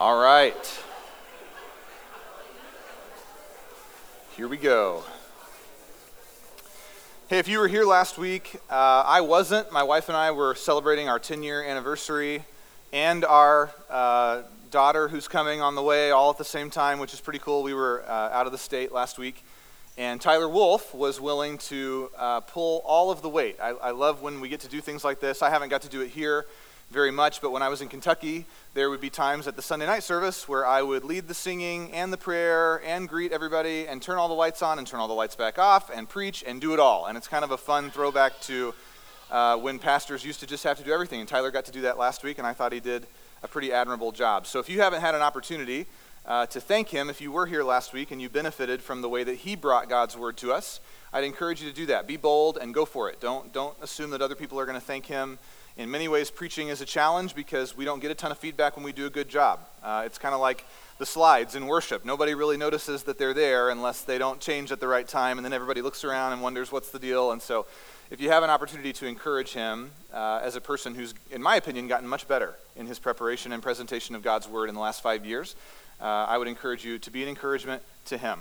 All right. Here we go. Hey, if you were here last week, uh, I wasn't. My wife and I were celebrating our 10 year anniversary and our uh, daughter who's coming on the way all at the same time, which is pretty cool. We were uh, out of the state last week. And Tyler Wolf was willing to uh, pull all of the weight. I, I love when we get to do things like this. I haven't got to do it here very much, but when I was in Kentucky, there would be times at the Sunday night service where I would lead the singing and the prayer and greet everybody and turn all the lights on and turn all the lights back off and preach and do it all. And it's kind of a fun throwback to uh, when pastors used to just have to do everything. And Tyler got to do that last week, and I thought he did a pretty admirable job. So if you haven't had an opportunity uh, to thank him, if you were here last week and you benefited from the way that he brought God's word to us, I'd encourage you to do that. Be bold and go for it. Don't, don't assume that other people are going to thank him in many ways, preaching is a challenge because we don't get a ton of feedback when we do a good job. Uh, it's kind of like the slides in worship. Nobody really notices that they're there unless they don't change at the right time, and then everybody looks around and wonders what's the deal. And so, if you have an opportunity to encourage him uh, as a person who's, in my opinion, gotten much better in his preparation and presentation of God's word in the last five years, uh, I would encourage you to be an encouragement to him.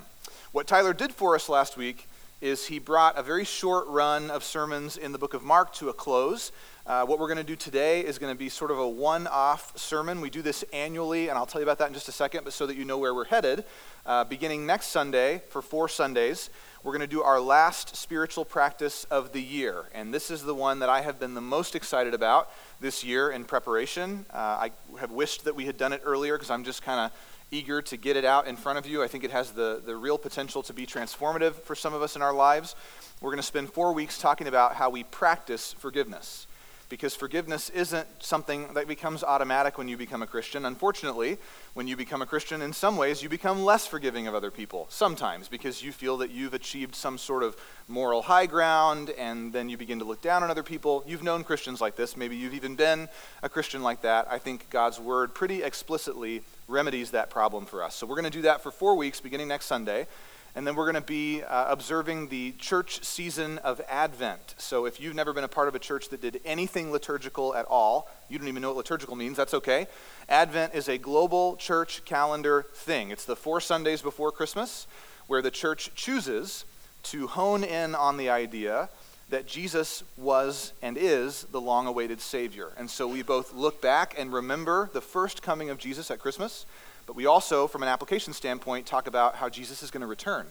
What Tyler did for us last week is he brought a very short run of sermons in the book of Mark to a close. Uh, what we're going to do today is going to be sort of a one off sermon. We do this annually, and I'll tell you about that in just a second, but so that you know where we're headed. Uh, beginning next Sunday, for four Sundays, we're going to do our last spiritual practice of the year. And this is the one that I have been the most excited about this year in preparation. Uh, I have wished that we had done it earlier because I'm just kind of eager to get it out in front of you. I think it has the, the real potential to be transformative for some of us in our lives. We're going to spend four weeks talking about how we practice forgiveness because forgiveness isn't something that becomes automatic when you become a Christian. Unfortunately, when you become a Christian, in some ways, you become less forgiving of other people, sometimes, because you feel that you've achieved some sort of moral high ground, and then you begin to look down on other people. You've known Christians like this. Maybe you've even been a Christian like that. I think God's word pretty explicitly remedies that problem for us. So we're going to do that for four weeks, beginning next Sunday. And then we're going to be uh, observing the church season of Advent. So if you've never been a part of a church that did anything liturgical at all, you don't even know what liturgical means, that's okay. Advent is a global church calendar thing. It's the four Sundays before Christmas where the church chooses to hone in on the idea that Jesus was and is the long awaited Savior. And so we both look back and remember the first coming of Jesus at Christmas. But we also, from an application standpoint, talk about how Jesus is going to return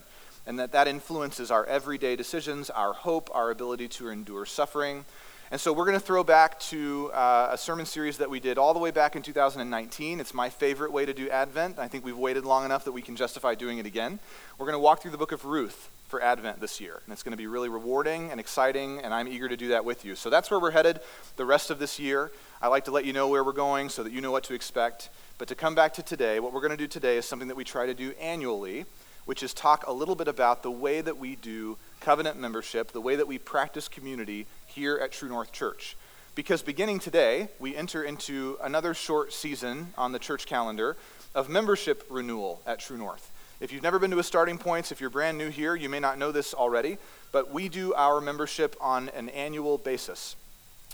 and that that influences our everyday decisions, our hope, our ability to endure suffering. And so we're going to throw back to uh, a sermon series that we did all the way back in 2019. It's my favorite way to do Advent. I think we've waited long enough that we can justify doing it again. We're going to walk through the book of Ruth for Advent this year. And it's going to be really rewarding and exciting, and I'm eager to do that with you. So that's where we're headed the rest of this year. I like to let you know where we're going so that you know what to expect. But to come back to today, what we're going to do today is something that we try to do annually, which is talk a little bit about the way that we do covenant membership, the way that we practice community here at True North Church. Because beginning today, we enter into another short season on the church calendar of membership renewal at True North. If you've never been to a starting points, if you're brand new here, you may not know this already, but we do our membership on an annual basis.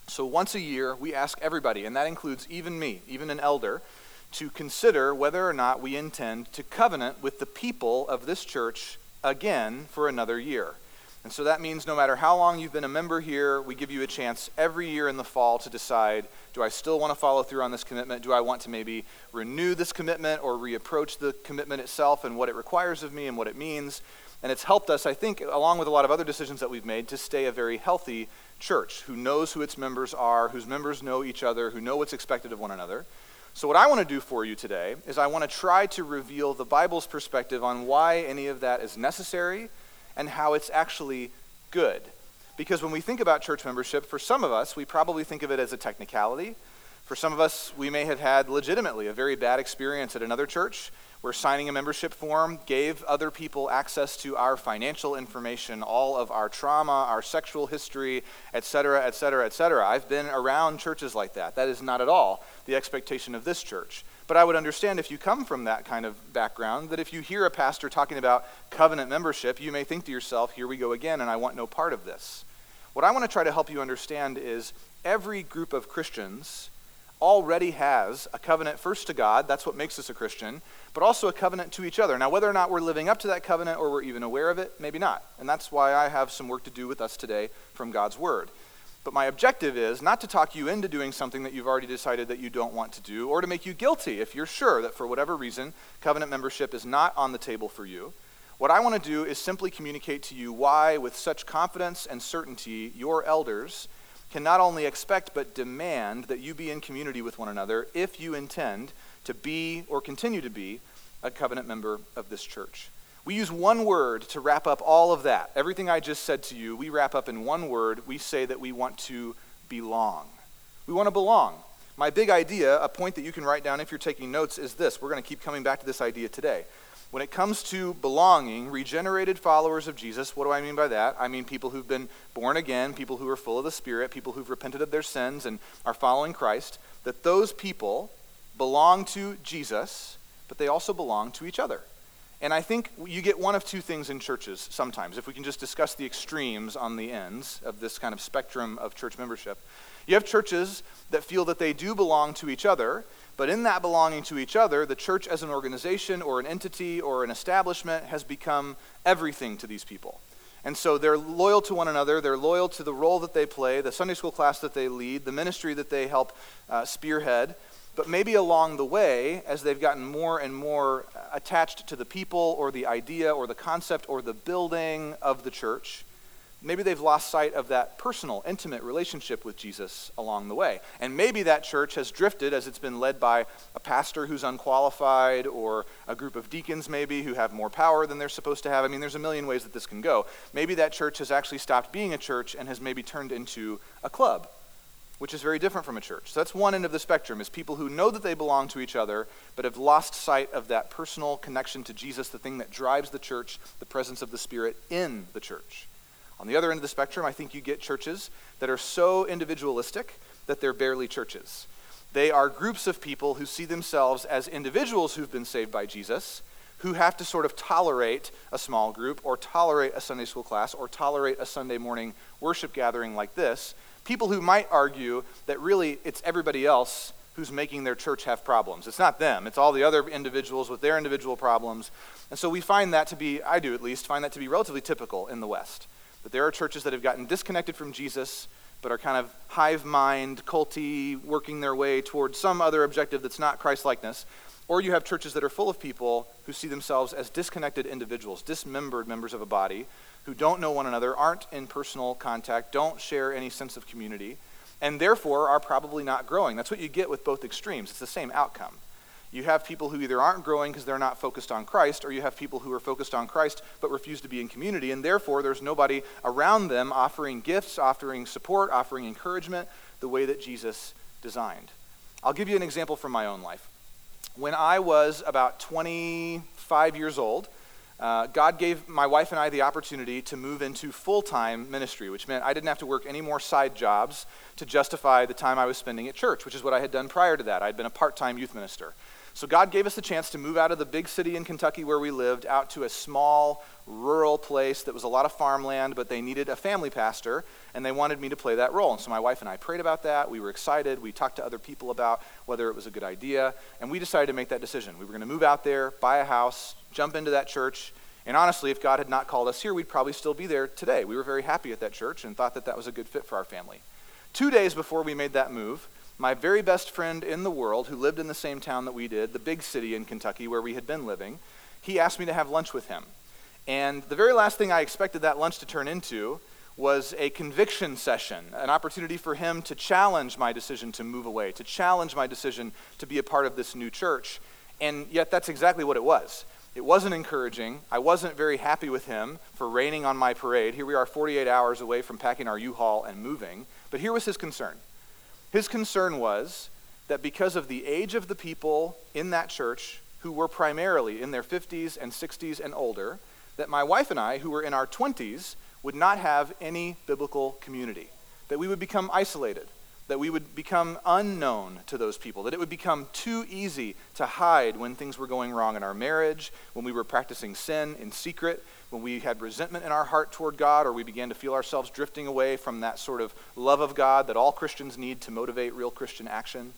So once a year, we ask everybody, and that includes even me, even an elder, to consider whether or not we intend to covenant with the people of this church again for another year. And so that means no matter how long you've been a member here, we give you a chance every year in the fall to decide do I still want to follow through on this commitment? Do I want to maybe renew this commitment or reapproach the commitment itself and what it requires of me and what it means? And it's helped us, I think, along with a lot of other decisions that we've made, to stay a very healthy church who knows who its members are, whose members know each other, who know what's expected of one another. So, what I want to do for you today is I want to try to reveal the Bible's perspective on why any of that is necessary and how it's actually good. Because when we think about church membership, for some of us, we probably think of it as a technicality. For some of us, we may have had legitimately a very bad experience at another church where signing a membership form gave other people access to our financial information, all of our trauma, our sexual history, et cetera, et cetera, et cetera. I've been around churches like that. That is not at all the expectation of this church. But I would understand if you come from that kind of background, that if you hear a pastor talking about covenant membership, you may think to yourself, here we go again, and I want no part of this. What I want to try to help you understand is every group of Christians already has a covenant first to God, that's what makes us a Christian, but also a covenant to each other. Now, whether or not we're living up to that covenant or we're even aware of it, maybe not. And that's why I have some work to do with us today from God's Word. But my objective is not to talk you into doing something that you've already decided that you don't want to do, or to make you guilty if you're sure that for whatever reason covenant membership is not on the table for you. What I want to do is simply communicate to you why, with such confidence and certainty, your elders can not only expect but demand that you be in community with one another if you intend to be or continue to be a covenant member of this church. We use one word to wrap up all of that. Everything I just said to you, we wrap up in one word. We say that we want to belong. We want to belong. My big idea, a point that you can write down if you're taking notes, is this. We're going to keep coming back to this idea today. When it comes to belonging, regenerated followers of Jesus, what do I mean by that? I mean people who've been born again, people who are full of the Spirit, people who've repented of their sins and are following Christ, that those people belong to Jesus, but they also belong to each other. And I think you get one of two things in churches sometimes, if we can just discuss the extremes on the ends of this kind of spectrum of church membership. You have churches that feel that they do belong to each other, but in that belonging to each other, the church as an organization or an entity or an establishment has become everything to these people. And so they're loyal to one another. They're loyal to the role that they play, the Sunday school class that they lead, the ministry that they help uh, spearhead. But maybe along the way, as they've gotten more and more attached to the people or the idea or the concept or the building of the church, maybe they've lost sight of that personal, intimate relationship with Jesus along the way. And maybe that church has drifted as it's been led by a pastor who's unqualified or a group of deacons, maybe, who have more power than they're supposed to have. I mean, there's a million ways that this can go. Maybe that church has actually stopped being a church and has maybe turned into a club which is very different from a church. So that's one end of the spectrum is people who know that they belong to each other but have lost sight of that personal connection to Jesus, the thing that drives the church, the presence of the Spirit in the church. On the other end of the spectrum, I think you get churches that are so individualistic that they're barely churches. They are groups of people who see themselves as individuals who've been saved by Jesus, who have to sort of tolerate a small group or tolerate a Sunday school class or tolerate a Sunday morning worship gathering like this people who might argue that really it's everybody else who's making their church have problems. It's not them, it's all the other individuals with their individual problems. And so we find that to be, I do at least, find that to be relatively typical in the West. That there are churches that have gotten disconnected from Jesus, but are kind of hive mind, culty, working their way towards some other objective that's not Christ likeness. Or you have churches that are full of people who see themselves as disconnected individuals, dismembered members of a body, who don't know one another, aren't in personal contact, don't share any sense of community, and therefore are probably not growing. That's what you get with both extremes. It's the same outcome. You have people who either aren't growing because they're not focused on Christ, or you have people who are focused on Christ but refuse to be in community, and therefore there's nobody around them offering gifts, offering support, offering encouragement the way that Jesus designed. I'll give you an example from my own life. When I was about 25 years old, uh, God gave my wife and I the opportunity to move into full time ministry, which meant I didn't have to work any more side jobs to justify the time I was spending at church, which is what I had done prior to that. I'd been a part time youth minister. So God gave us the chance to move out of the big city in Kentucky where we lived out to a small rural place that was a lot of farmland, but they needed a family pastor, and they wanted me to play that role. And so my wife and I prayed about that. We were excited. We talked to other people about whether it was a good idea, and we decided to make that decision. We were going to move out there, buy a house, jump into that church. And honestly, if God had not called us here, we'd probably still be there today. We were very happy at that church and thought that that was a good fit for our family. Two days before we made that move, my very best friend in the world, who lived in the same town that we did, the big city in Kentucky where we had been living, he asked me to have lunch with him. And the very last thing I expected that lunch to turn into was a conviction session, an opportunity for him to challenge my decision to move away, to challenge my decision to be a part of this new church. And yet, that's exactly what it was. It wasn't encouraging. I wasn't very happy with him for raining on my parade. Here we are 48 hours away from packing our U Haul and moving. But here was his concern. His concern was that because of the age of the people in that church, who were primarily in their 50s and 60s and older, that my wife and I, who were in our 20s, would not have any biblical community, that we would become isolated, that we would become unknown to those people, that it would become too easy to hide when things were going wrong in our marriage, when we were practicing sin in secret, when we had resentment in our heart toward God, or we began to feel ourselves drifting away from that sort of love of God that all Christians need to motivate real Christian action.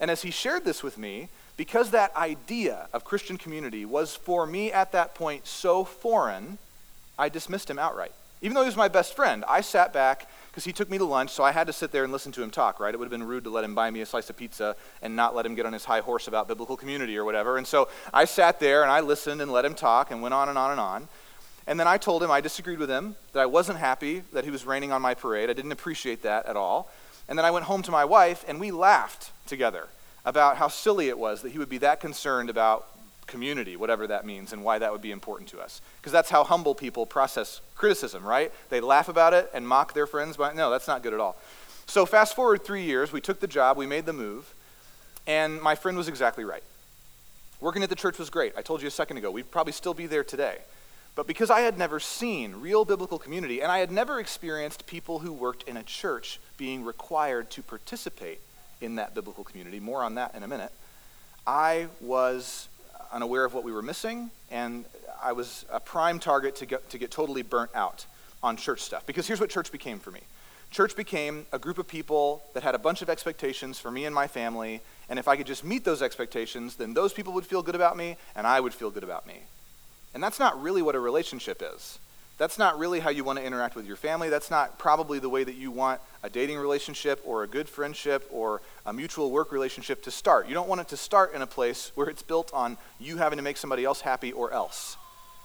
And as he shared this with me, because that idea of Christian community was for me at that point so foreign, I dismissed him outright. Even though he was my best friend, I sat back because he took me to lunch, so I had to sit there and listen to him talk, right? It would have been rude to let him buy me a slice of pizza and not let him get on his high horse about biblical community or whatever. And so I sat there and I listened and let him talk and went on and on and on. And then I told him I disagreed with him, that I wasn't happy that he was raining on my parade. I didn't appreciate that at all. And then I went home to my wife and we laughed together about how silly it was that he would be that concerned about community, whatever that means, and why that would be important to us. Because that's how humble people process criticism, right? They laugh about it and mock their friends, but no, that's not good at all. So, fast forward three years, we took the job, we made the move, and my friend was exactly right. Working at the church was great. I told you a second ago, we'd probably still be there today. But because I had never seen real biblical community, and I had never experienced people who worked in a church being required to participate in that biblical community, more on that in a minute, I was unaware of what we were missing, and I was a prime target to get, to get totally burnt out on church stuff. Because here's what church became for me church became a group of people that had a bunch of expectations for me and my family, and if I could just meet those expectations, then those people would feel good about me, and I would feel good about me. And that's not really what a relationship is. That's not really how you want to interact with your family. That's not probably the way that you want a dating relationship or a good friendship or a mutual work relationship to start. You don't want it to start in a place where it's built on you having to make somebody else happy or else.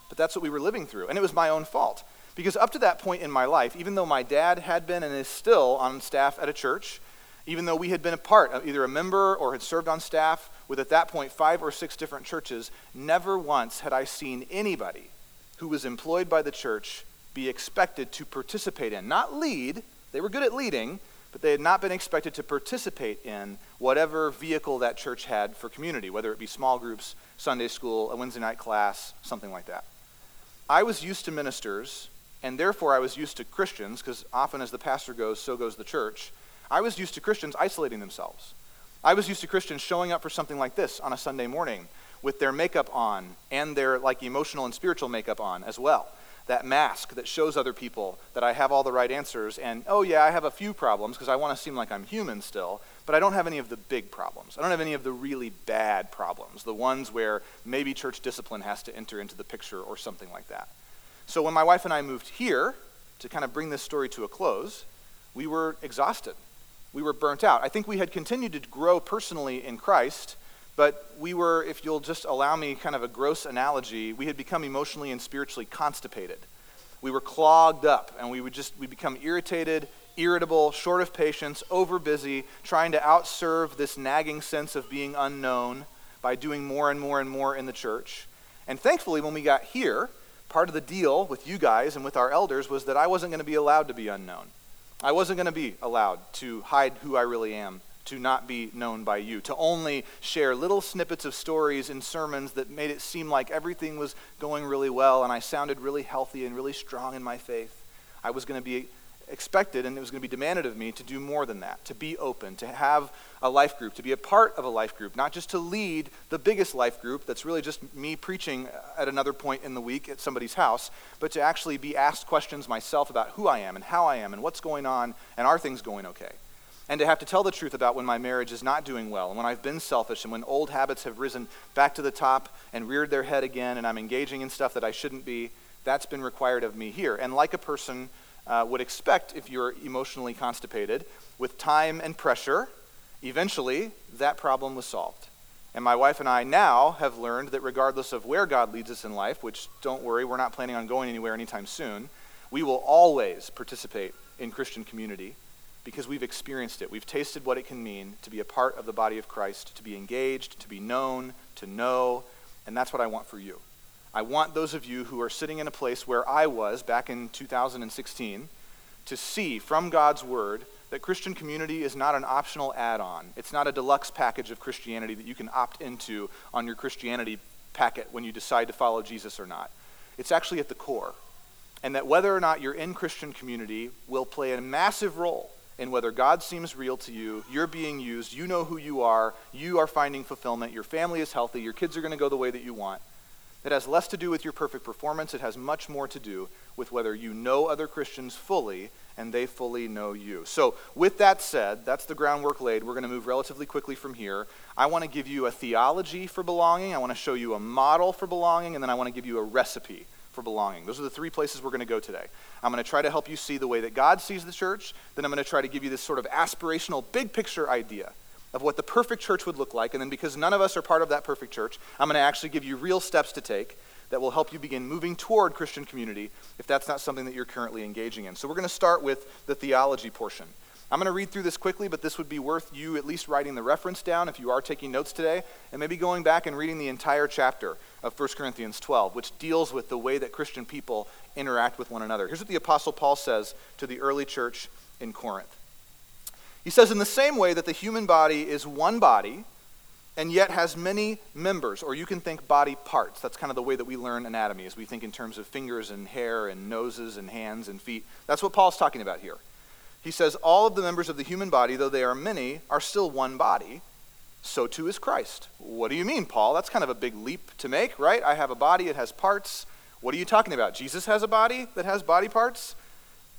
But that's what we were living through. And it was my own fault. Because up to that point in my life, even though my dad had been and is still on staff at a church, even though we had been a part of either a member or had served on staff with at that point five or six different churches, never once had I seen anybody who was employed by the church be expected to participate in, not lead, they were good at leading, but they had not been expected to participate in whatever vehicle that church had for community, whether it be small groups, Sunday school, a Wednesday night class, something like that. I was used to ministers, and therefore I was used to Christians, because often as the pastor goes, so goes the church. I was used to Christians isolating themselves. I was used to Christians showing up for something like this on a Sunday morning with their makeup on and their like emotional and spiritual makeup on as well. That mask that shows other people that I have all the right answers and oh yeah, I have a few problems because I want to seem like I'm human still, but I don't have any of the big problems. I don't have any of the really bad problems, the ones where maybe church discipline has to enter into the picture or something like that. So when my wife and I moved here to kind of bring this story to a close, we were exhausted. We were burnt out. I think we had continued to grow personally in Christ but we were, if you'll just allow me kind of a gross analogy, we had become emotionally and spiritually constipated. We were clogged up and we would just, we become irritated, irritable, short of patience, overbusy, trying to outserve this nagging sense of being unknown by doing more and more and more in the church. And thankfully, when we got here, part of the deal with you guys and with our elders was that I wasn't going to be allowed to be unknown. I wasn't going to be allowed to hide who I really am to not be known by you, to only share little snippets of stories and sermons that made it seem like everything was going really well and I sounded really healthy and really strong in my faith. I was going to be expected and it was going to be demanded of me to do more than that, to be open, to have a life group, to be a part of a life group, not just to lead the biggest life group that's really just me preaching at another point in the week at somebody's house, but to actually be asked questions myself about who I am and how I am and what's going on and are things going okay and to have to tell the truth about when my marriage is not doing well, and when I've been selfish, and when old habits have risen back to the top and reared their head again, and I'm engaging in stuff that I shouldn't be, that's been required of me here. And like a person uh, would expect if you're emotionally constipated, with time and pressure, eventually that problem was solved. And my wife and I now have learned that regardless of where God leads us in life, which don't worry, we're not planning on going anywhere anytime soon, we will always participate in Christian community because we've experienced it. We've tasted what it can mean to be a part of the body of Christ, to be engaged, to be known, to know, and that's what I want for you. I want those of you who are sitting in a place where I was back in 2016 to see from God's Word that Christian community is not an optional add on. It's not a deluxe package of Christianity that you can opt into on your Christianity packet when you decide to follow Jesus or not. It's actually at the core. And that whether or not you're in Christian community will play a massive role in whether God seems real to you, you're being used, you know who you are, you are finding fulfillment, your family is healthy, your kids are going to go the way that you want. It has less to do with your perfect performance, it has much more to do with whether you know other Christians fully and they fully know you. So, with that said, that's the groundwork laid. We're going to move relatively quickly from here. I want to give you a theology for belonging, I want to show you a model for belonging, and then I want to give you a recipe for belonging. Those are the three places we're going to go today. I'm going to try to help you see the way that God sees the church, then I'm going to try to give you this sort of aspirational, big picture idea of what the perfect church would look like, and then because none of us are part of that perfect church, I'm going to actually give you real steps to take that will help you begin moving toward Christian community if that's not something that you're currently engaging in. So we're going to start with the theology portion. I'm going to read through this quickly, but this would be worth you at least writing the reference down if you are taking notes today, and maybe going back and reading the entire chapter of 1 Corinthians 12, which deals with the way that Christian people interact with one another. Here's what the Apostle Paul says to the early church in Corinth. He says, In the same way that the human body is one body, and yet has many members, or you can think body parts. That's kind of the way that we learn anatomy, as we think in terms of fingers and hair and noses and hands and feet. That's what Paul's talking about here. He says, All of the members of the human body, though they are many, are still one body. So too is Christ. What do you mean, Paul? That's kind of a big leap to make, right? I have a body, it has parts. What are you talking about? Jesus has a body that has body parts?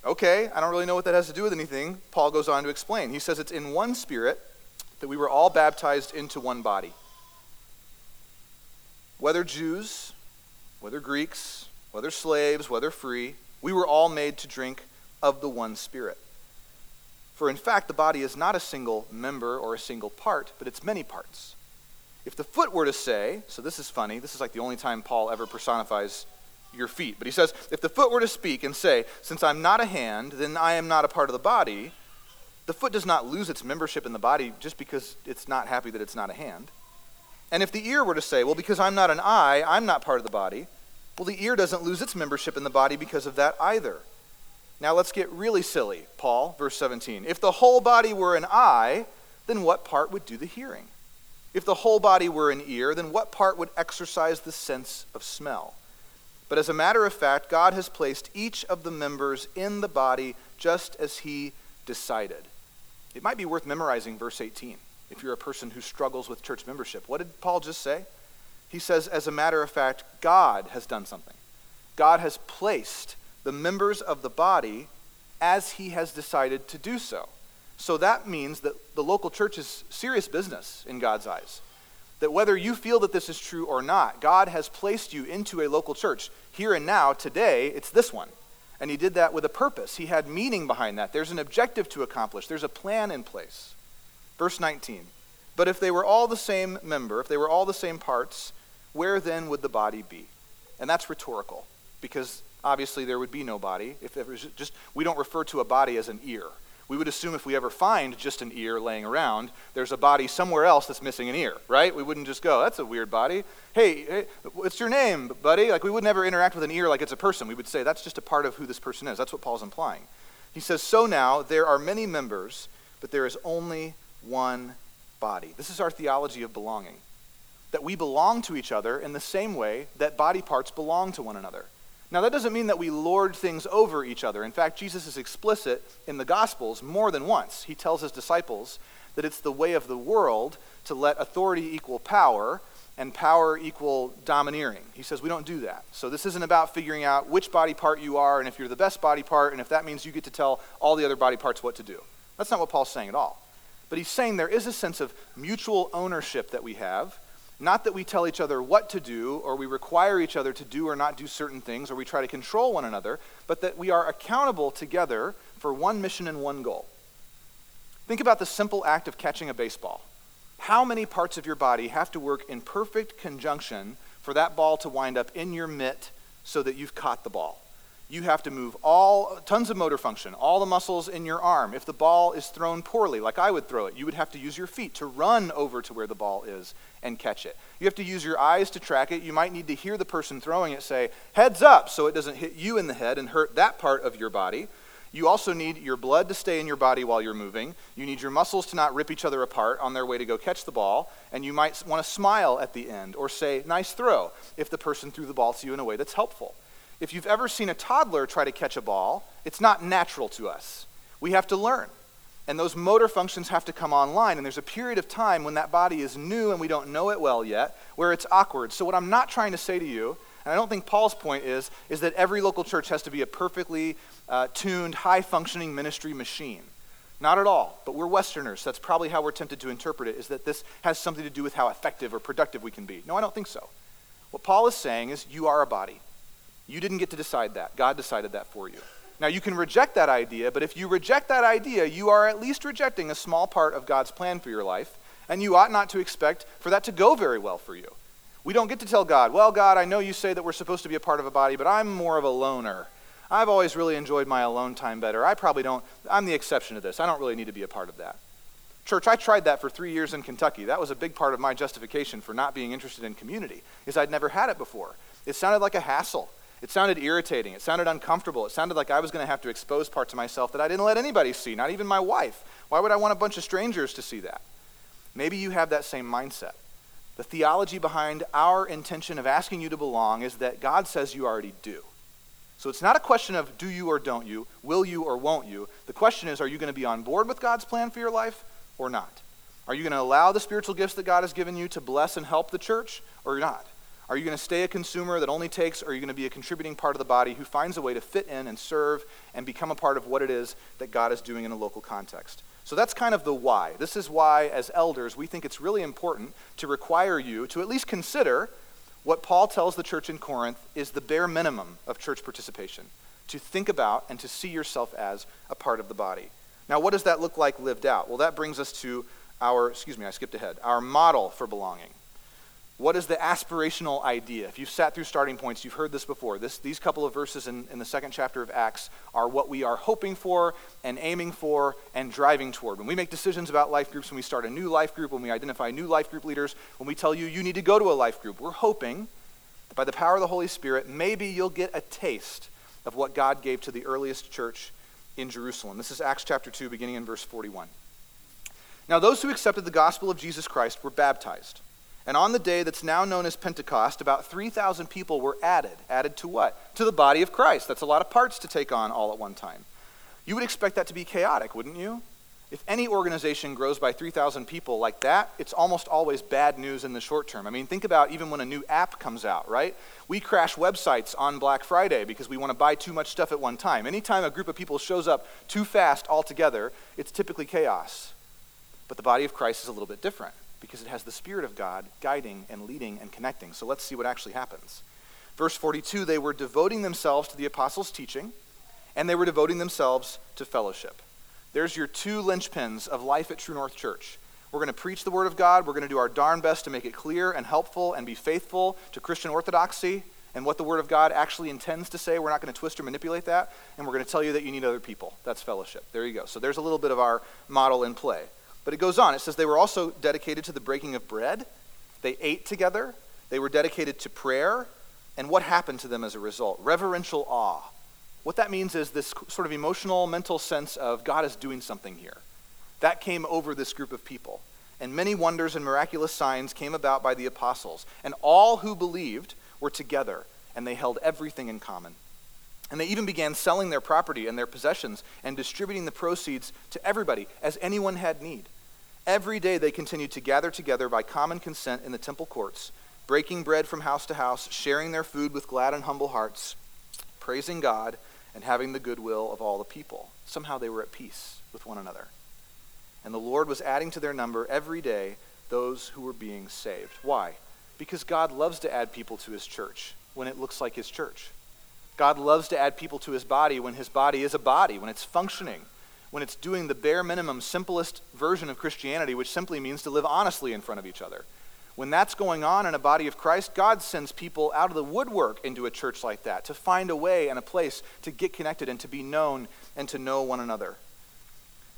Okay, I don't really know what that has to do with anything. Paul goes on to explain. He says it's in one spirit that we were all baptized into one body. Whether Jews, whether Greeks, whether slaves, whether free, we were all made to drink of the one Spirit. For in fact, the body is not a single member or a single part, but it's many parts. If the foot were to say, so this is funny, this is like the only time Paul ever personifies your feet, but he says, if the foot were to speak and say, Since I'm not a hand, then I am not a part of the body, the foot does not lose its membership in the body just because it's not happy that it's not a hand. And if the ear were to say, Well, because I'm not an eye, I'm not part of the body, well, the ear doesn't lose its membership in the body because of that either. Now let's get really silly, Paul, verse 17. If the whole body were an eye, then what part would do the hearing? If the whole body were an ear, then what part would exercise the sense of smell? But as a matter of fact, God has placed each of the members in the body just as he decided. It might be worth memorizing verse 18 if you're a person who struggles with church membership. What did Paul just say? He says, as a matter of fact, God has done something. God has placed the members of the body as he has decided to do so. So that means that the local church is serious business in God's eyes. That whether you feel that this is true or not, God has placed you into a local church. Here and now, today, it's this one. And he did that with a purpose. He had meaning behind that. There's an objective to accomplish, there's a plan in place. Verse 19. But if they were all the same member, if they were all the same parts, where then would the body be? And that's rhetorical, because obviously there would be no body. If it was just, we don't refer to a body as an ear. We would assume if we ever find just an ear laying around, there's a body somewhere else that's missing an ear, right? We wouldn't just go, that's a weird body. Hey, hey, what's your name, buddy? Like, we would never interact with an ear like it's a person. We would say, that's just a part of who this person is. That's what Paul's implying. He says, So now there are many members, but there is only one body. This is our theology of belonging. That we belong to each other in the same way that body parts belong to one another. Now, that doesn't mean that we lord things over each other. In fact, Jesus is explicit in the Gospels more than once. He tells his disciples that it's the way of the world to let authority equal power and power equal domineering. He says we don't do that. So this isn't about figuring out which body part you are and if you're the best body part and if that means you get to tell all the other body parts what to do. That's not what Paul's saying at all. But he's saying there is a sense of mutual ownership that we have not that we tell each other what to do, or we require each other to do or not do certain things, or we try to control one another, but that we are accountable together for one mission and one goal. Think about the simple act of catching a baseball. How many parts of your body have to work in perfect conjunction for that ball to wind up in your mitt so that you've caught the ball? You have to move all tons of motor function, all the muscles in your arm. If the ball is thrown poorly, like I would throw it, you would have to use your feet to run over to where the ball is and catch it. You have to use your eyes to track it. You might need to hear the person throwing it say, heads up, so it doesn't hit you in the head and hurt that part of your body. You also need your blood to stay in your body while you're moving. You need your muscles to not rip each other apart on their way to go catch the ball. And you might want to smile at the end or say, nice throw, if the person threw the ball to you in a way that's helpful. If you've ever seen a toddler try to catch a ball, it's not natural to us. We have to learn. And those motor functions have to come online. And there's a period of time when that body is new and we don't know it well yet, where it's awkward. So, what I'm not trying to say to you, And I don't think Paul's point is, is that every local church has to be a perfectly uh, tuned, high functioning ministry machine. Not at all. But we're Westerners. So that's probably how we're tempted to interpret it, is that this has something to do with how effective or productive we can be. No, I don't think so. What Paul is saying is, you are a body. You didn't get to decide that. God decided that for you. Now, you can reject that idea, but if you reject that idea, you are at least rejecting a small part of God's plan for your life, and you ought not to expect for that to go very well for you. We don't get to tell God, well, God, I know you say that we're supposed to be a part of a body, but I'm more of a loner. I've always really enjoyed my alone time better. I probably don't, I'm the exception to this. I don't really need to be a part of that. Church, I tried that for three years in Kentucky. That was a big part of my justification for not being interested in community, is I'd never had it before. It sounded like a hassle. It sounded irritating. It sounded uncomfortable. It sounded like I was going to have to expose parts of myself that I didn't let anybody see, not even my wife. Why would I want a bunch of strangers to see that? Maybe you have that same mindset. The theology behind our intention of asking you to belong is that God says you already do. So it's not a question of do you or don't you, will you or won't you. The question is are you going to be on board with God's plan for your life or not? Are you going to allow the spiritual gifts that God has given you to bless and help the church or not? Are you going to stay a consumer that only takes, or are you going to be a contributing part of the body who finds a way to fit in and serve and become a part of what it is that God is doing in a local context? So that's kind of the why. This is why, as elders, we think it's really important to require you to at least consider what Paul tells the church in Corinth is the bare minimum of church participation to think about and to see yourself as a part of the body. Now, what does that look like lived out? Well, that brings us to our, excuse me, I skipped ahead, our model for belonging. What is the aspirational idea? If you've sat through starting points, you've heard this before. This, these couple of verses in, in the second chapter of Acts are what we are hoping for and aiming for and driving toward. When we make decisions about life groups, when we start a new life group, when we identify new life group leaders, when we tell you you need to go to a life group, we're hoping that by the power of the Holy Spirit, maybe you'll get a taste of what God gave to the earliest church in Jerusalem. This is Acts chapter 2, beginning in verse 41. Now, those who accepted the gospel of Jesus Christ were baptized. And on the day that's now known as Pentecost, about 3,000 people were added. Added to what? To the body of Christ. That's a lot of parts to take on all at one time. You would expect that to be chaotic, wouldn't you? If any organization grows by 3,000 people like that, it's almost always bad news in the short term. I mean, think about even when a new app comes out, right? We crash websites on Black Friday because we want to buy too much stuff at one time. Anytime a group of people shows up too fast altogether, it's typically chaos. But the body of Christ is a little bit different because it has the Spirit of God guiding and leading and connecting. So let's see what actually happens. Verse 42 they were devoting themselves to the apostles' teaching, and they were devoting themselves to fellowship. There's your two linchpins of life at True North Church. We're going to preach the Word of God. We're going to do our darn best to make it clear and helpful and be faithful to Christian orthodoxy and what the Word of God actually intends to say. We're not going to twist or manipulate that. And we're going to tell you that you need other people. That's fellowship. There you go. So there's a little bit of our model in play. But it goes on. It says they were also dedicated to the breaking of bread. They ate together. They were dedicated to prayer. And what happened to them as a result? Reverential awe. What that means is this sort of emotional, mental sense of God is doing something here. That came over this group of people. And many wonders and miraculous signs came about by the apostles. And all who believed were together, and they held everything in common. And they even began selling their property and their possessions and distributing the proceeds to everybody as anyone had need. Every day they continued to gather together by common consent in the temple courts, breaking bread from house to house, sharing their food with glad and humble hearts, praising God, and having the goodwill of all the people. Somehow they were at peace with one another. And the Lord was adding to their number every day those who were being saved. Why? Because God loves to add people to his church when it looks like his church. God loves to add people to his body when his body is a body, when it's functioning when it's doing the bare minimum, simplest version of Christianity, which simply means to live honestly in front of each other. When that's going on in a body of Christ, God sends people out of the woodwork into a church like that to find a way and a place to get connected and to be known and to know one another.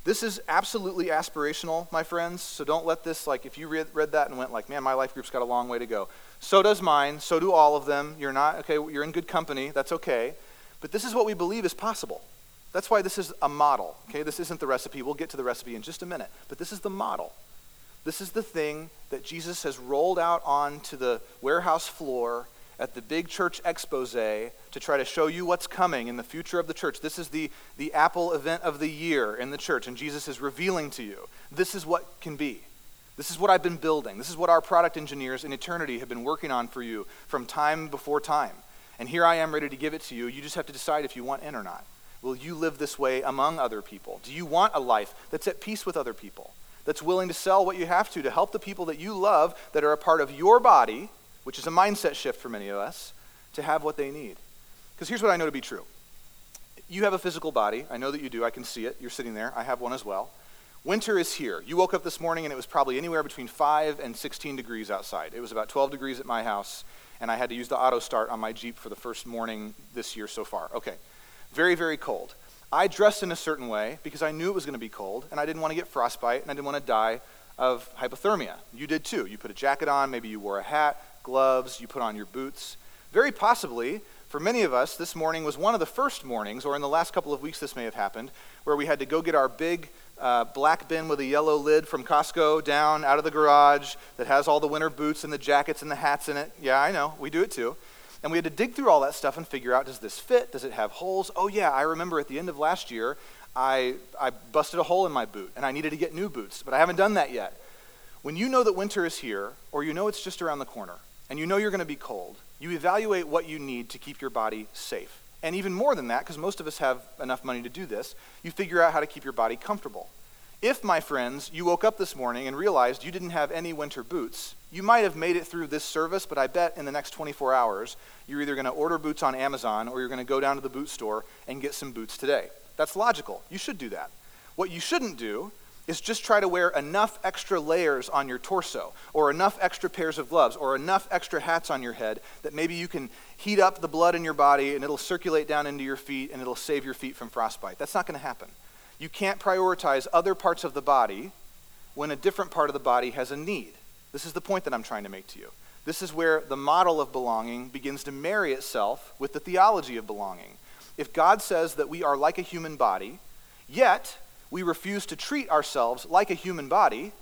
This is absolutely aspirational, my friends. So don't let this, like, if you read, read that and went, like, man, my life group's got a long way to go. So does mine. So do all of them. You're not, okay, you're in good company. That's okay. But this is what we believe is possible. That's why this is a model. Okay, this isn't the recipe. We'll get to the recipe in just a minute. But this is the model. This is the thing that Jesus has rolled out onto the warehouse floor at the big church expose to try to show you what's coming in the future of the church. This is the, the Apple event of the year in the church, and Jesus is revealing to you this is what can be. This is what I've been building. This is what our product engineers in eternity have been working on for you from time before time. And here I am ready to give it to you. You just have to decide if you want in or not. Will you live this way among other people? Do you want a life that's at peace with other people? That's willing to sell what you have to to help the people that you love that are a part of your body, which is a mindset shift for many of us, to have what they need. Because here's what I know to be true. You have a physical body. I know that you do. I can see it. You're sitting there. I have one as well. Winter is here. You woke up this morning and it was probably anywhere between 5 and 16 degrees outside. It was about 12 degrees at my house, and I had to use the auto start on my Jeep for the first morning this year so far. Okay. Very, very cold. I dressed in a certain way because I knew it was going to be cold, and I didn't want to get frostbite, and I didn't want to die of hypothermia. You did too. You put a jacket on, maybe you wore a hat, gloves, you put on your boots. Very possibly, for many of us, this morning was one of the first mornings, or in the last couple of weeks this may have happened, where we had to go get our big uh, black bin with a yellow lid from Costco down out of the garage that has all the winter boots and the jackets and the hats in it. Yeah, I know. We do it too. And we had to dig through all that stuff and figure out does this fit? Does it have holes? Oh, yeah, I remember at the end of last year, I, I busted a hole in my boot and I needed to get new boots, but I haven't done that yet. When you know that winter is here, or you know it's just around the corner, and you know you're going to be cold, you evaluate what you need to keep your body safe. And even more than that, because most of us have enough money to do this, you figure out how to keep your body comfortable. If, my friends, you woke up this morning and realized you didn't have any winter boots, you might have made it through this service, but I bet in the next 24 hours, you're either going to order boots on Amazon or you're going to go down to the boot store and get some boots today. That's logical. You should do that. What you shouldn't do is just try to wear enough extra layers on your torso, or enough extra pairs of gloves, or enough extra hats on your head that maybe you can heat up the blood in your body and it'll circulate down into your feet and it'll save your feet from frostbite. That's not going to happen. You can't prioritize other parts of the body when a different part of the body has a need. This is the point that I'm trying to make to you. This is where the model of belonging begins to marry itself with the theology of belonging. If God says that we are like a human body, yet we refuse to treat ourselves like a human body,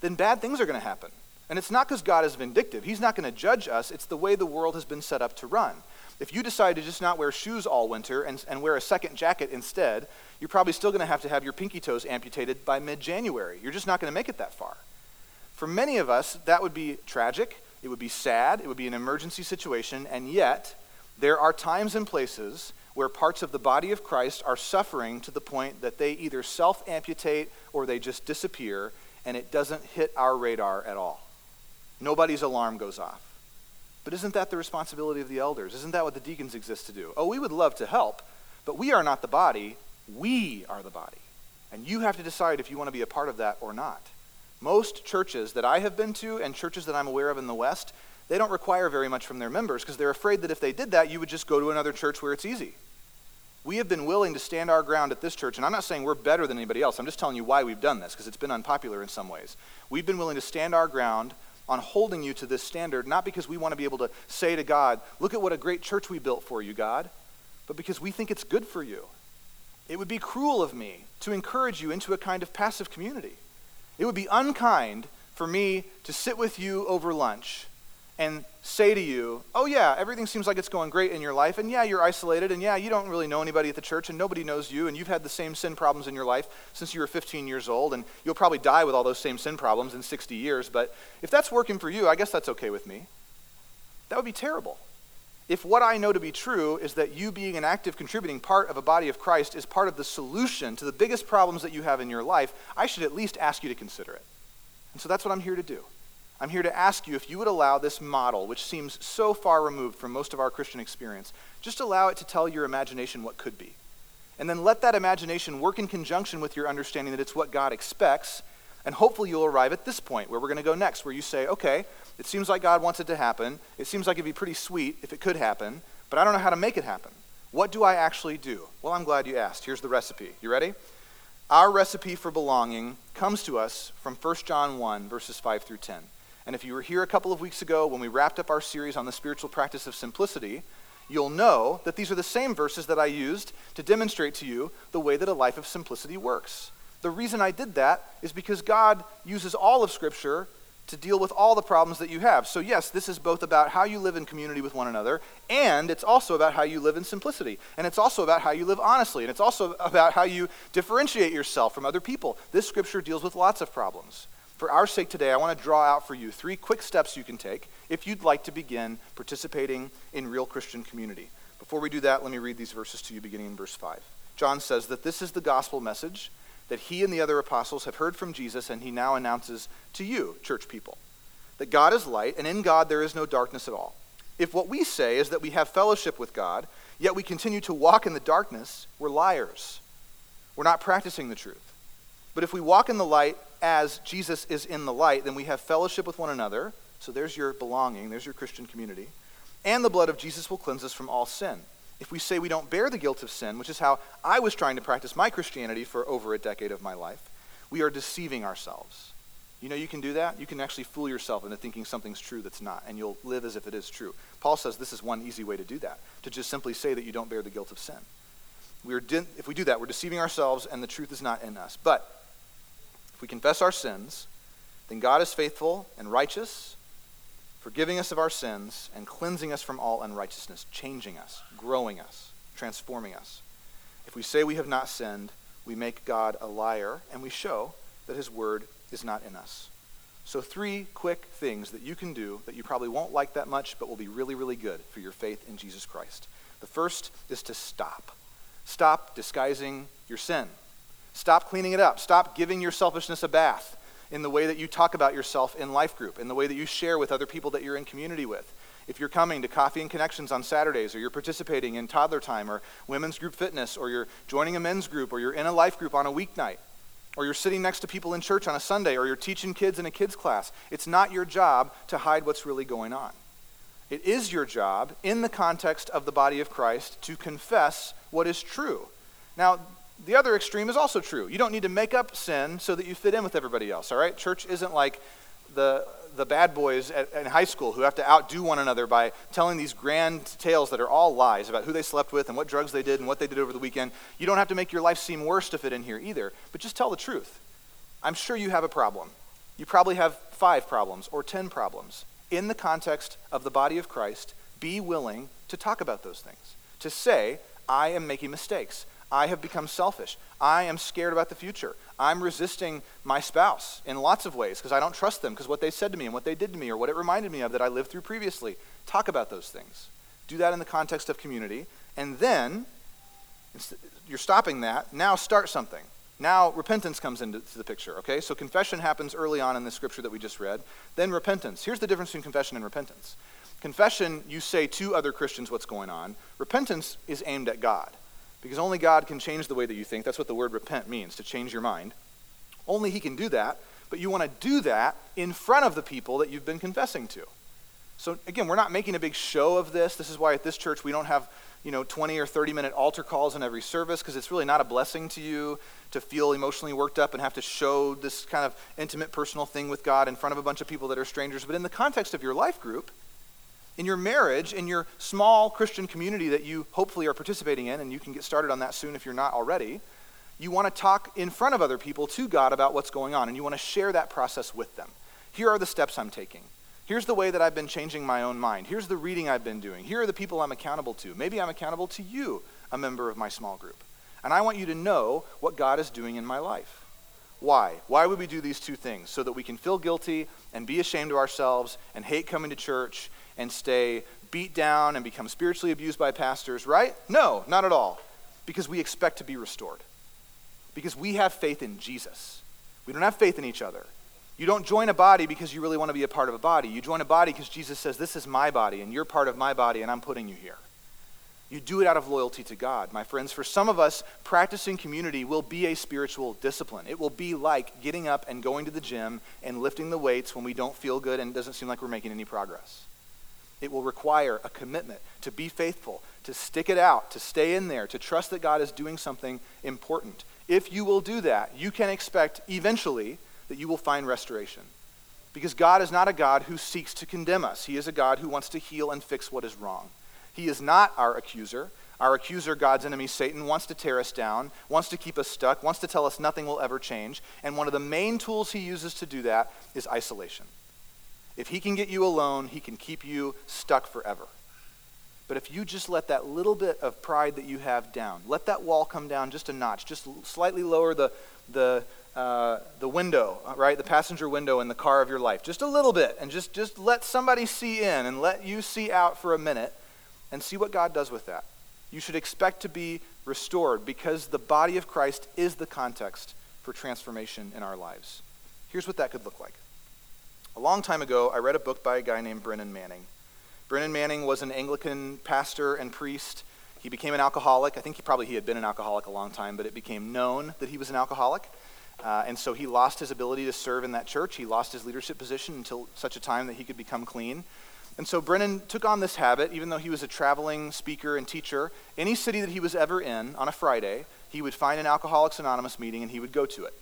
then bad things are going to happen. And it's not because God is vindictive. He's not going to judge us. It's the way the world has been set up to run. If you decide to just not wear shoes all winter and, and wear a second jacket instead, you're probably still going to have to have your pinky toes amputated by mid January. You're just not going to make it that far. For many of us, that would be tragic, it would be sad, it would be an emergency situation, and yet there are times and places where parts of the body of Christ are suffering to the point that they either self amputate or they just disappear, and it doesn't hit our radar at all. Nobody's alarm goes off. But isn't that the responsibility of the elders? Isn't that what the deacons exist to do? Oh, we would love to help, but we are not the body. We are the body. And you have to decide if you want to be a part of that or not. Most churches that I have been to and churches that I'm aware of in the West, they don't require very much from their members because they're afraid that if they did that, you would just go to another church where it's easy. We have been willing to stand our ground at this church, and I'm not saying we're better than anybody else. I'm just telling you why we've done this because it's been unpopular in some ways. We've been willing to stand our ground on holding you to this standard, not because we want to be able to say to God, Look at what a great church we built for you, God, but because we think it's good for you. It would be cruel of me to encourage you into a kind of passive community. It would be unkind for me to sit with you over lunch and say to you, oh, yeah, everything seems like it's going great in your life, and yeah, you're isolated, and yeah, you don't really know anybody at the church, and nobody knows you, and you've had the same sin problems in your life since you were 15 years old, and you'll probably die with all those same sin problems in 60 years, but if that's working for you, I guess that's okay with me. That would be terrible. If what I know to be true is that you being an active contributing part of a body of Christ is part of the solution to the biggest problems that you have in your life, I should at least ask you to consider it. And so that's what I'm here to do. I'm here to ask you if you would allow this model, which seems so far removed from most of our Christian experience, just allow it to tell your imagination what could be. And then let that imagination work in conjunction with your understanding that it's what God expects. And hopefully you'll arrive at this point where we're going to go next, where you say, okay, it seems like God wants it to happen. It seems like it'd be pretty sweet if it could happen, but I don't know how to make it happen. What do I actually do? Well, I'm glad you asked. Here's the recipe. You ready? Our recipe for belonging comes to us from 1 John 1, verses 5 through 10. And if you were here a couple of weeks ago when we wrapped up our series on the spiritual practice of simplicity, you'll know that these are the same verses that I used to demonstrate to you the way that a life of simplicity works. The reason I did that is because God uses all of Scripture to deal with all the problems that you have. So, yes, this is both about how you live in community with one another, and it's also about how you live in simplicity. And it's also about how you live honestly, and it's also about how you differentiate yourself from other people. This Scripture deals with lots of problems. For our sake today, I want to draw out for you three quick steps you can take if you'd like to begin participating in real Christian community. Before we do that, let me read these verses to you beginning in verse 5. John says that this is the gospel message that he and the other apostles have heard from Jesus, and he now announces to you, church people, that God is light, and in God there is no darkness at all. If what we say is that we have fellowship with God, yet we continue to walk in the darkness, we're liars. We're not practicing the truth. But if we walk in the light as Jesus is in the light, then we have fellowship with one another. So there's your belonging, there's your Christian community. And the blood of Jesus will cleanse us from all sin. If we say we don't bear the guilt of sin, which is how I was trying to practice my Christianity for over a decade of my life, we are deceiving ourselves. You know you can do that? You can actually fool yourself into thinking something's true that's not, and you'll live as if it is true. Paul says this is one easy way to do that, to just simply say that you don't bear the guilt of sin. We are de- if we do that, we're deceiving ourselves, and the truth is not in us. But if we confess our sins, then God is faithful and righteous, forgiving us of our sins and cleansing us from all unrighteousness, changing us, growing us, transforming us. If we say we have not sinned, we make God a liar, and we show that his word is not in us. So, three quick things that you can do that you probably won't like that much, but will be really, really good for your faith in Jesus Christ. The first is to stop. Stop disguising your sin. Stop cleaning it up. Stop giving your selfishness a bath in the way that you talk about yourself in life group, in the way that you share with other people that you're in community with. If you're coming to Coffee and Connections on Saturdays, or you're participating in toddler time, or women's group fitness, or you're joining a men's group, or you're in a life group on a weeknight, or you're sitting next to people in church on a Sunday, or you're teaching kids in a kids' class, it's not your job to hide what's really going on. It is your job, in the context of the body of Christ, to confess what is true. Now, the other extreme is also true. You don't need to make up sin so that you fit in with everybody else, all right? Church isn't like the, the bad boys at, in high school who have to outdo one another by telling these grand tales that are all lies about who they slept with and what drugs they did and what they did over the weekend. You don't have to make your life seem worse to fit in here either, but just tell the truth. I'm sure you have a problem. You probably have five problems or ten problems. In the context of the body of Christ, be willing to talk about those things. To say, I am making mistakes. I have become selfish. I am scared about the future. I'm resisting my spouse in lots of ways because I don't trust them because what they said to me and what they did to me or what it reminded me of that I lived through previously. Talk about those things. Do that in the context of community. And then you're stopping that. Now start something. Now repentance comes into the picture, okay? So confession happens early on in the scripture that we just read. Then repentance. Here's the difference between confession and repentance. Confession, you say to other Christians what's going on. Repentance is aimed at God. Because only God can change the way that you think. That's what the word repent means, to change your mind. Only He can do that, but you want to do that in front of the people that you've been confessing to. So again, we're not making a big show of this. This is why at this church we don't have, you know, 20 or 30 minute altar calls in every service because it's really not a blessing to you to feel emotionally worked up and have to show this kind of intimate personal thing with God in front of a bunch of people that are strangers. But in the context of your life group, in your marriage, in your small Christian community that you hopefully are participating in, and you can get started on that soon if you're not already, you want to talk in front of other people to God about what's going on, and you want to share that process with them. Here are the steps I'm taking. Here's the way that I've been changing my own mind. Here's the reading I've been doing. Here are the people I'm accountable to. Maybe I'm accountable to you, a member of my small group. And I want you to know what God is doing in my life. Why? Why would we do these two things? So that we can feel guilty and be ashamed of ourselves and hate coming to church and stay beat down and become spiritually abused by pastors, right? No, not at all. Because we expect to be restored. Because we have faith in Jesus. We don't have faith in each other. You don't join a body because you really want to be a part of a body. You join a body because Jesus says, This is my body, and you're part of my body, and I'm putting you here. You do it out of loyalty to God. My friends, for some of us, practicing community will be a spiritual discipline. It will be like getting up and going to the gym and lifting the weights when we don't feel good and it doesn't seem like we're making any progress. It will require a commitment to be faithful, to stick it out, to stay in there, to trust that God is doing something important. If you will do that, you can expect eventually that you will find restoration. Because God is not a God who seeks to condemn us, He is a God who wants to heal and fix what is wrong. He is not our accuser. Our accuser, God's enemy, Satan, wants to tear us down, wants to keep us stuck, wants to tell us nothing will ever change. And one of the main tools he uses to do that is isolation. If he can get you alone, he can keep you stuck forever. But if you just let that little bit of pride that you have down, let that wall come down just a notch, just slightly lower the, the uh, the window, right? The passenger window in the car of your life, just a little bit, and just, just let somebody see in and let you see out for a minute and see what God does with that. You should expect to be restored because the body of Christ is the context for transformation in our lives. Here's what that could look like. A long time ago, I read a book by a guy named Brennan Manning. Brennan Manning was an Anglican pastor and priest. He became an alcoholic. I think he probably he had been an alcoholic a long time, but it became known that he was an alcoholic. Uh, and so he lost his ability to serve in that church. He lost his leadership position until such a time that he could become clean. And so Brennan took on this habit, even though he was a traveling speaker and teacher. Any city that he was ever in on a Friday, he would find an Alcoholics Anonymous meeting and he would go to it.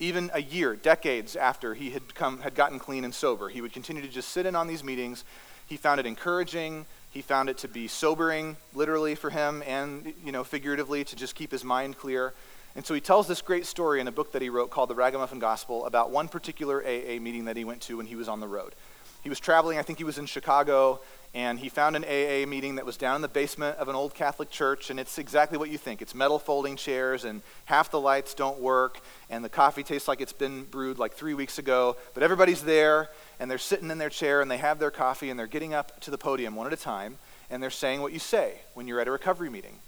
Even a year, decades after he had, come, had gotten clean and sober, he would continue to just sit in on these meetings. He found it encouraging. He found it to be sobering, literally for him, and you know, figuratively, to just keep his mind clear. And so he tells this great story in a book that he wrote called The Ragamuffin Gospel about one particular AA meeting that he went to when he was on the road. He was traveling, I think he was in Chicago, and he found an AA meeting that was down in the basement of an old Catholic church, and it's exactly what you think. It's metal folding chairs, and half the lights don't work, and the coffee tastes like it's been brewed like three weeks ago, but everybody's there, and they're sitting in their chair, and they have their coffee, and they're getting up to the podium one at a time, and they're saying what you say when you're at a recovery meeting.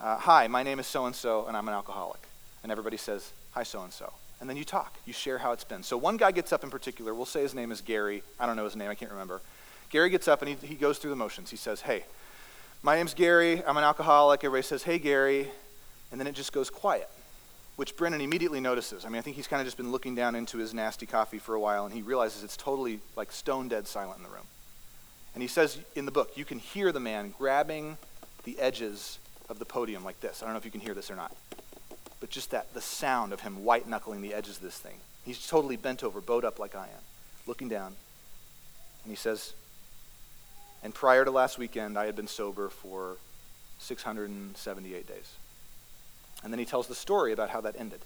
Uh, Hi, my name is so and so, and I'm an alcoholic and everybody says, Hi, so and so. And then you talk, you share how it's been. So one guy gets up in particular, we'll say his name is Gary. I don't know his name, I can't remember. Gary gets up and he, he goes through the motions. He says, Hey, my name's Gary, I'm an alcoholic. Everybody says, Hey, Gary. And then it just goes quiet, which Brennan immediately notices. I mean, I think he's kind of just been looking down into his nasty coffee for a while and he realizes it's totally like stone dead silent in the room. And he says in the book, you can hear the man grabbing the edges of the podium like this. I don't know if you can hear this or not but just that the sound of him white knuckling the edges of this thing. He's totally bent over, bowed up like I am, looking down. And he says, And prior to last weekend, I had been sober for 678 days. And then he tells the story about how that ended.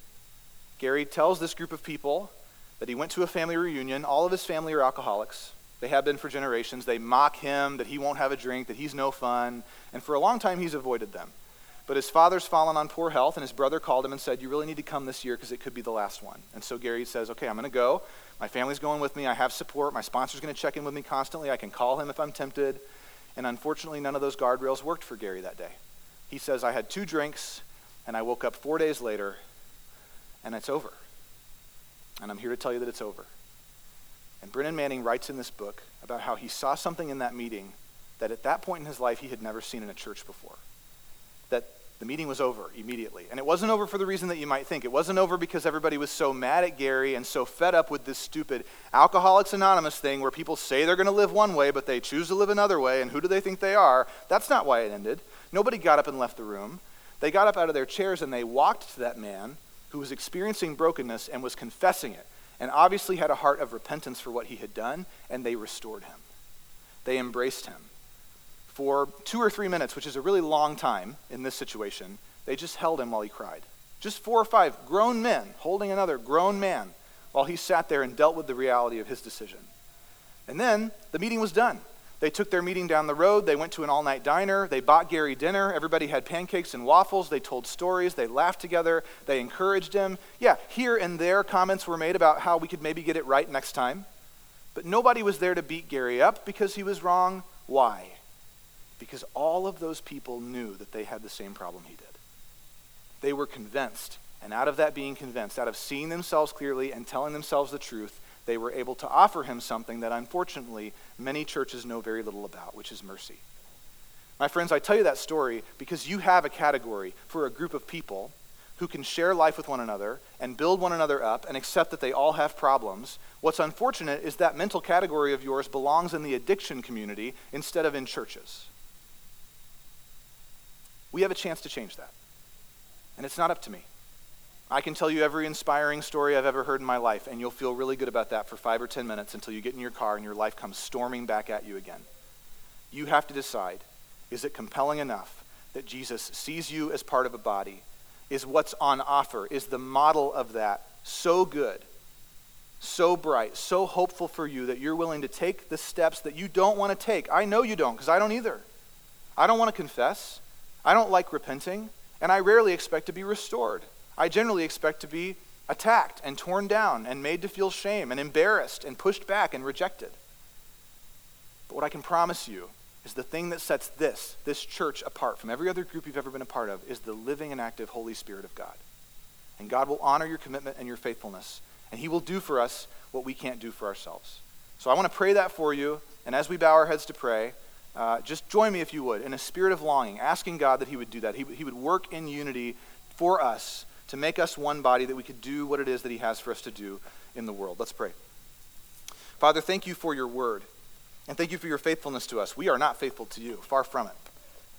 Gary tells this group of people that he went to a family reunion. All of his family are alcoholics. They have been for generations. They mock him that he won't have a drink, that he's no fun. And for a long time, he's avoided them. But his father's fallen on poor health, and his brother called him and said, You really need to come this year because it could be the last one. And so Gary says, Okay, I'm going to go. My family's going with me. I have support. My sponsor's going to check in with me constantly. I can call him if I'm tempted. And unfortunately, none of those guardrails worked for Gary that day. He says, I had two drinks, and I woke up four days later, and it's over. And I'm here to tell you that it's over. And Brennan Manning writes in this book about how he saw something in that meeting that at that point in his life he had never seen in a church before. That the meeting was over immediately. And it wasn't over for the reason that you might think. It wasn't over because everybody was so mad at Gary and so fed up with this stupid Alcoholics Anonymous thing where people say they're going to live one way, but they choose to live another way, and who do they think they are? That's not why it ended. Nobody got up and left the room. They got up out of their chairs and they walked to that man who was experiencing brokenness and was confessing it, and obviously had a heart of repentance for what he had done, and they restored him. They embraced him for two or three minutes, which is a really long time in this situation, they just held him while he cried. Just four or five grown men holding another grown man while he sat there and dealt with the reality of his decision. And then the meeting was done. They took their meeting down the road. They went to an all night diner. They bought Gary dinner. Everybody had pancakes and waffles. They told stories. They laughed together. They encouraged him. Yeah, here and there, comments were made about how we could maybe get it right next time. But nobody was there to beat Gary up because he was wrong. Why? Because all of those people knew that they had the same problem he did. They were convinced. And out of that being convinced, out of seeing themselves clearly and telling themselves the truth, they were able to offer him something that unfortunately many churches know very little about, which is mercy. My friends, I tell you that story because you have a category for a group of people who can share life with one another and build one another up and accept that they all have problems. What's unfortunate is that mental category of yours belongs in the addiction community instead of in churches. We have a chance to change that. And it's not up to me. I can tell you every inspiring story I've ever heard in my life, and you'll feel really good about that for five or ten minutes until you get in your car and your life comes storming back at you again. You have to decide is it compelling enough that Jesus sees you as part of a body? Is what's on offer? Is the model of that so good, so bright, so hopeful for you that you're willing to take the steps that you don't want to take? I know you don't, because I don't either. I don't want to confess. I don't like repenting, and I rarely expect to be restored. I generally expect to be attacked and torn down and made to feel shame and embarrassed and pushed back and rejected. But what I can promise you is the thing that sets this, this church apart from every other group you've ever been a part of, is the living and active Holy Spirit of God. And God will honor your commitment and your faithfulness. And He will do for us what we can't do for ourselves. So I want to pray that for you. And as we bow our heads to pray, uh, just join me if you would in a spirit of longing, asking God that He would do that. He, he would work in unity for us to make us one body that we could do what it is that He has for us to do in the world. Let's pray. Father, thank you for your word. And thank you for your faithfulness to us. We are not faithful to you, far from it.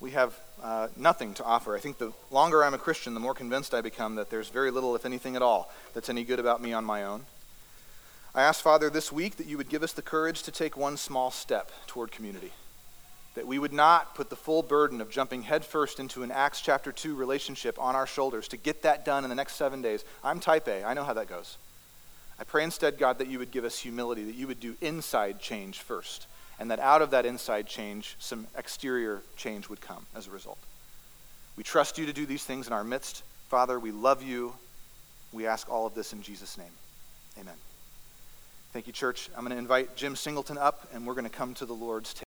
We have uh, nothing to offer. I think the longer I'm a Christian, the more convinced I become that there's very little, if anything at all, that's any good about me on my own. I ask, Father, this week that you would give us the courage to take one small step toward community. That we would not put the full burden of jumping headfirst into an Acts chapter 2 relationship on our shoulders to get that done in the next seven days. I'm type A, I know how that goes. I pray instead, God, that you would give us humility, that you would do inside change first and that out of that inside change, some exterior change would come as a result. We trust you to do these things in our midst. Father, we love you. We ask all of this in Jesus' name. Amen. Thank you, church. I'm going to invite Jim Singleton up, and we're going to come to the Lord's table.